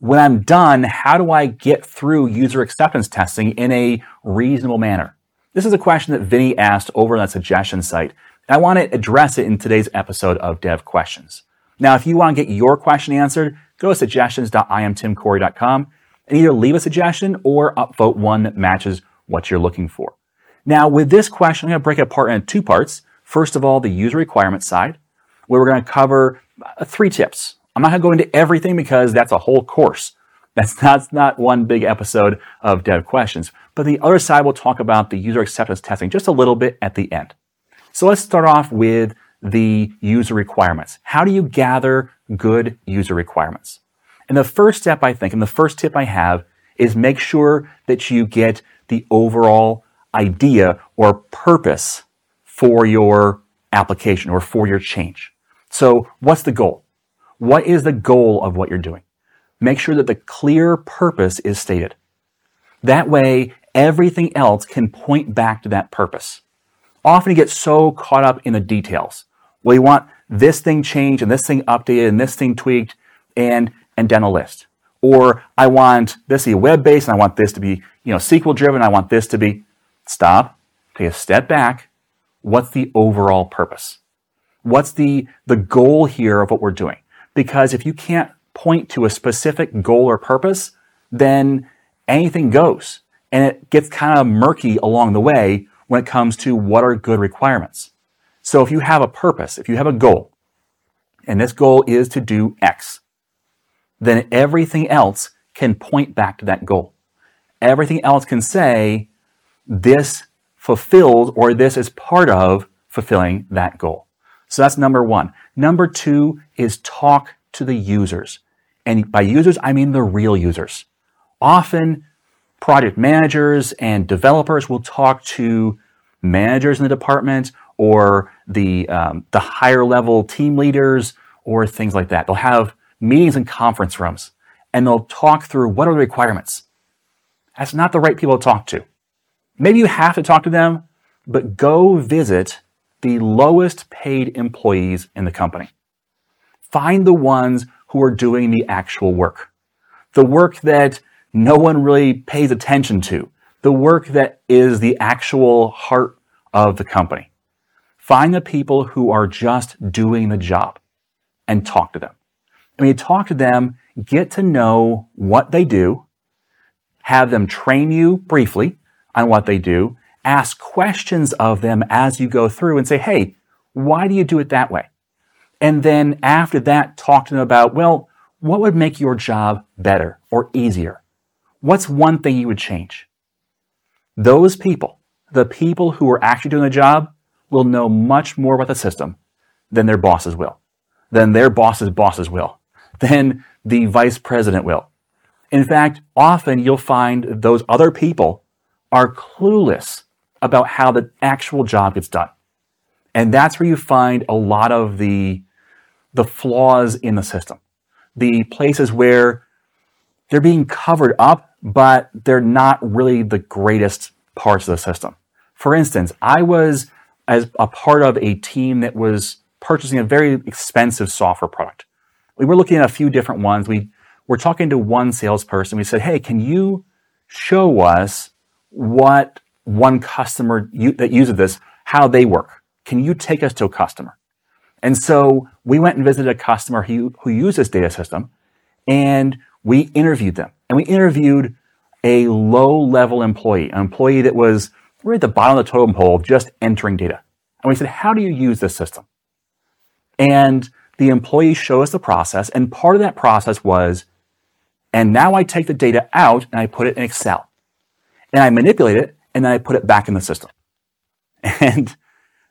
when I'm done, how do I get through user acceptance testing in a reasonable manner? This is a question that Vinny asked over on that suggestion site. I want to address it in today's episode of Dev Questions. Now, if you want to get your question answered, go to suggestions.iamtimcorey.com and either leave a suggestion or upvote one that matches what you're looking for. Now, with this question, I'm going to break it apart into two parts. First of all, the user requirement side, where we're going to cover uh, three tips I'm not going to go into everything because that's a whole course. That's, that's not one big episode of Dev Questions. But the other side, we'll talk about the user acceptance testing just a little bit at the end. So let's start off with the user requirements. How do you gather good user requirements? And the first step, I think, and the first tip I have is make sure that you get the overall idea or purpose for your application or for your change. So what's the goal? What is the goal of what you're doing? Make sure that the clear purpose is stated. That way, everything else can point back to that purpose. Often you get so caught up in the details. Well, you want this thing changed and this thing updated and this thing tweaked and, and then a list. Or I want this to be web-based and I want this to be, you know, SQL driven. I want this to be, stop, take a step back. What's the overall purpose? What's the, the goal here of what we're doing? Because if you can't point to a specific goal or purpose, then anything goes. And it gets kind of murky along the way when it comes to what are good requirements. So if you have a purpose, if you have a goal, and this goal is to do X, then everything else can point back to that goal. Everything else can say, this fulfills or this is part of fulfilling that goal. So that's number one. Number two is talk to the users. And by users, I mean the real users. Often, project managers and developers will talk to managers in the department or the, um, the higher level team leaders or things like that. They'll have meetings in conference rooms and they'll talk through what are the requirements. That's not the right people to talk to. Maybe you have to talk to them, but go visit the lowest paid employees in the company. Find the ones who are doing the actual work. The work that no one really pays attention to. The work that is the actual heart of the company. Find the people who are just doing the job and talk to them. And when you talk to them, get to know what they do, have them train you briefly on what they do, ask questions of them as you go through and say, hey, why do you do it that way? And then after that, talk to them about, well, what would make your job better or easier? What's one thing you would change? Those people, the people who are actually doing the job, will know much more about the system than their bosses will, than their bosses' bosses will, than the vice president will. In fact, often you'll find those other people are clueless about how the actual job gets done. And that's where you find a lot of the, the flaws in the system. The places where they're being covered up, but they're not really the greatest parts of the system. For instance, I was as a part of a team that was purchasing a very expensive software product. We were looking at a few different ones. We were talking to one salesperson. We said, Hey, can you show us what one customer that uses this, how they work. Can you take us to a customer? And so we went and visited a customer who, who used this data system and we interviewed them. And we interviewed a low level employee, an employee that was right at the bottom of the totem pole, just entering data. And we said, how do you use this system? And the employee showed us the process. And part of that process was, and now I take the data out and I put it in Excel and I manipulate it and then I put it back in the system. And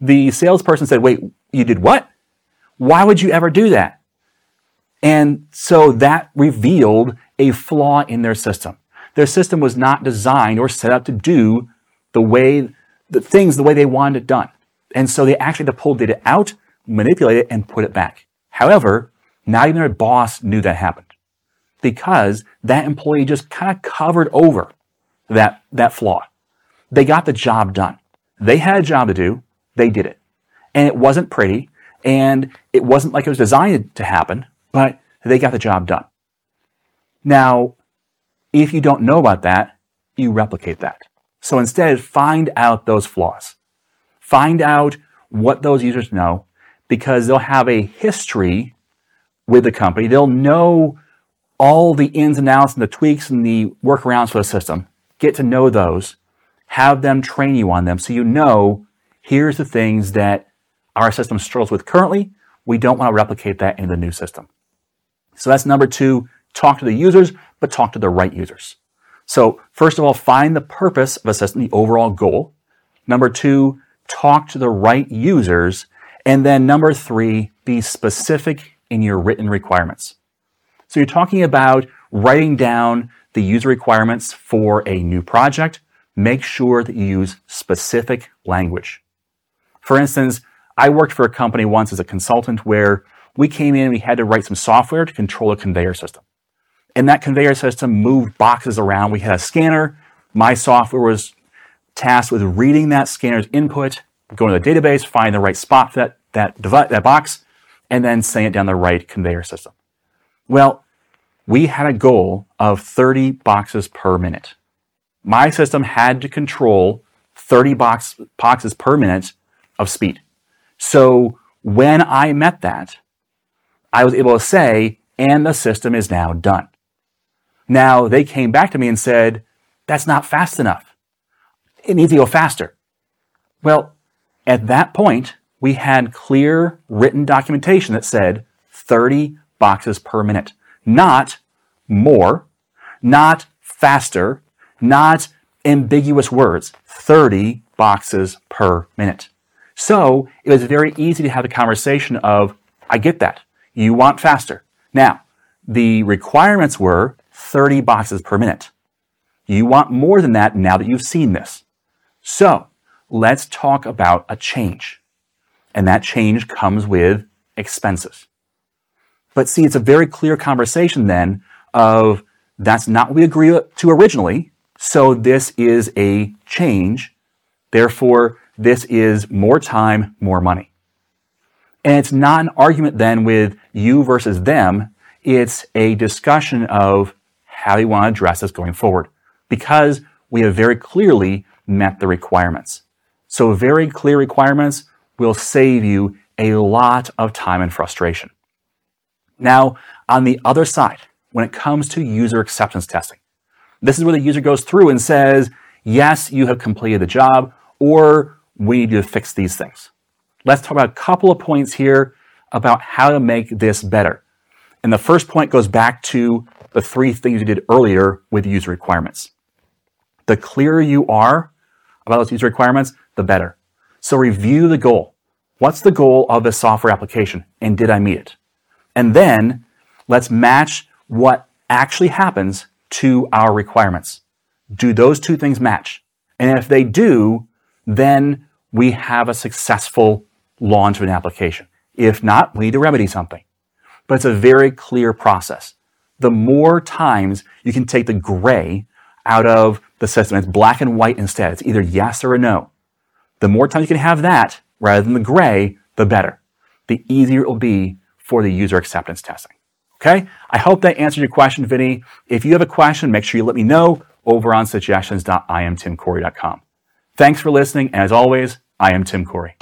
the salesperson said, wait, you did what? Why would you ever do that? And so that revealed a flaw in their system. Their system was not designed or set up to do the way, the things the way they wanted it done. And so they actually had to pull data out, manipulate it, and put it back. However, not even their boss knew that happened because that employee just kind of covered over that, that flaw. They got the job done. They had a job to do. They did it. And it wasn't pretty and it wasn't like it was designed to happen, but they got the job done. Now, if you don't know about that, you replicate that. So instead, find out those flaws. Find out what those users know because they'll have a history with the company. They'll know all the ins and outs and the tweaks and the workarounds for the system. Get to know those. Have them train you on them so you know here's the things that our system struggles with currently. We don't want to replicate that in the new system. So that's number two. Talk to the users, but talk to the right users. So first of all, find the purpose of a system, the overall goal. Number two, talk to the right users. And then number three, be specific in your written requirements. So you're talking about writing down the user requirements for a new project. Make sure that you use specific language. For instance, I worked for a company once as a consultant where we came in and we had to write some software to control a conveyor system. And that conveyor system moved boxes around. We had a scanner. My software was tasked with reading that scanner's input, going to the database, finding the right spot for that, that, device, that box, and then sending it down the right conveyor system. Well, we had a goal of 30 boxes per minute. My system had to control 30 box, boxes per minute of speed. So when I met that, I was able to say, and the system is now done. Now they came back to me and said, that's not fast enough. It needs to go faster. Well, at that point, we had clear written documentation that said 30 boxes per minute, not more, not faster, not ambiguous words, 30 boxes per minute. So it was very easy to have a conversation of, I get that. You want faster. Now, the requirements were 30 boxes per minute. You want more than that now that you've seen this. So let's talk about a change. And that change comes with expenses. But see, it's a very clear conversation then of that's not what we agreed to originally. So this is a change. Therefore, this is more time, more money. And it's not an argument then with you versus them. It's a discussion of how you want to address this going forward because we have very clearly met the requirements. So very clear requirements will save you a lot of time and frustration. Now, on the other side, when it comes to user acceptance testing, this is where the user goes through and says, yes, you have completed the job, or we need to fix these things. Let's talk about a couple of points here about how to make this better. And the first point goes back to the three things you did earlier with user requirements. The clearer you are about those user requirements, the better. So review the goal. What's the goal of the software application? And did I meet it? And then let's match what actually happens to our requirements. Do those two things match? And if they do, then we have a successful launch of an application. If not, we need to remedy something. But it's a very clear process. The more times you can take the gray out of the system, it's black and white instead. It's either yes or a no. The more times you can have that rather than the gray, the better. The easier it will be for the user acceptance testing. Okay? I hope that answered your question, Vinny. If you have a question, make sure you let me know over on suggestions.iamtimcorey.com. Thanks for listening, and as always, I am Tim Corey.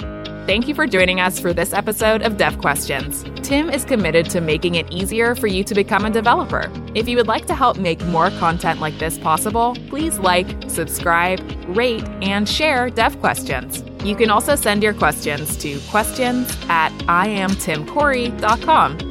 Thank you for joining us for this episode of Dev Questions. Tim is committed to making it easier for you to become a developer. If you would like to help make more content like this possible, please like, subscribe, rate, and share Dev Questions. You can also send your questions to questions at iamtimcorey.com.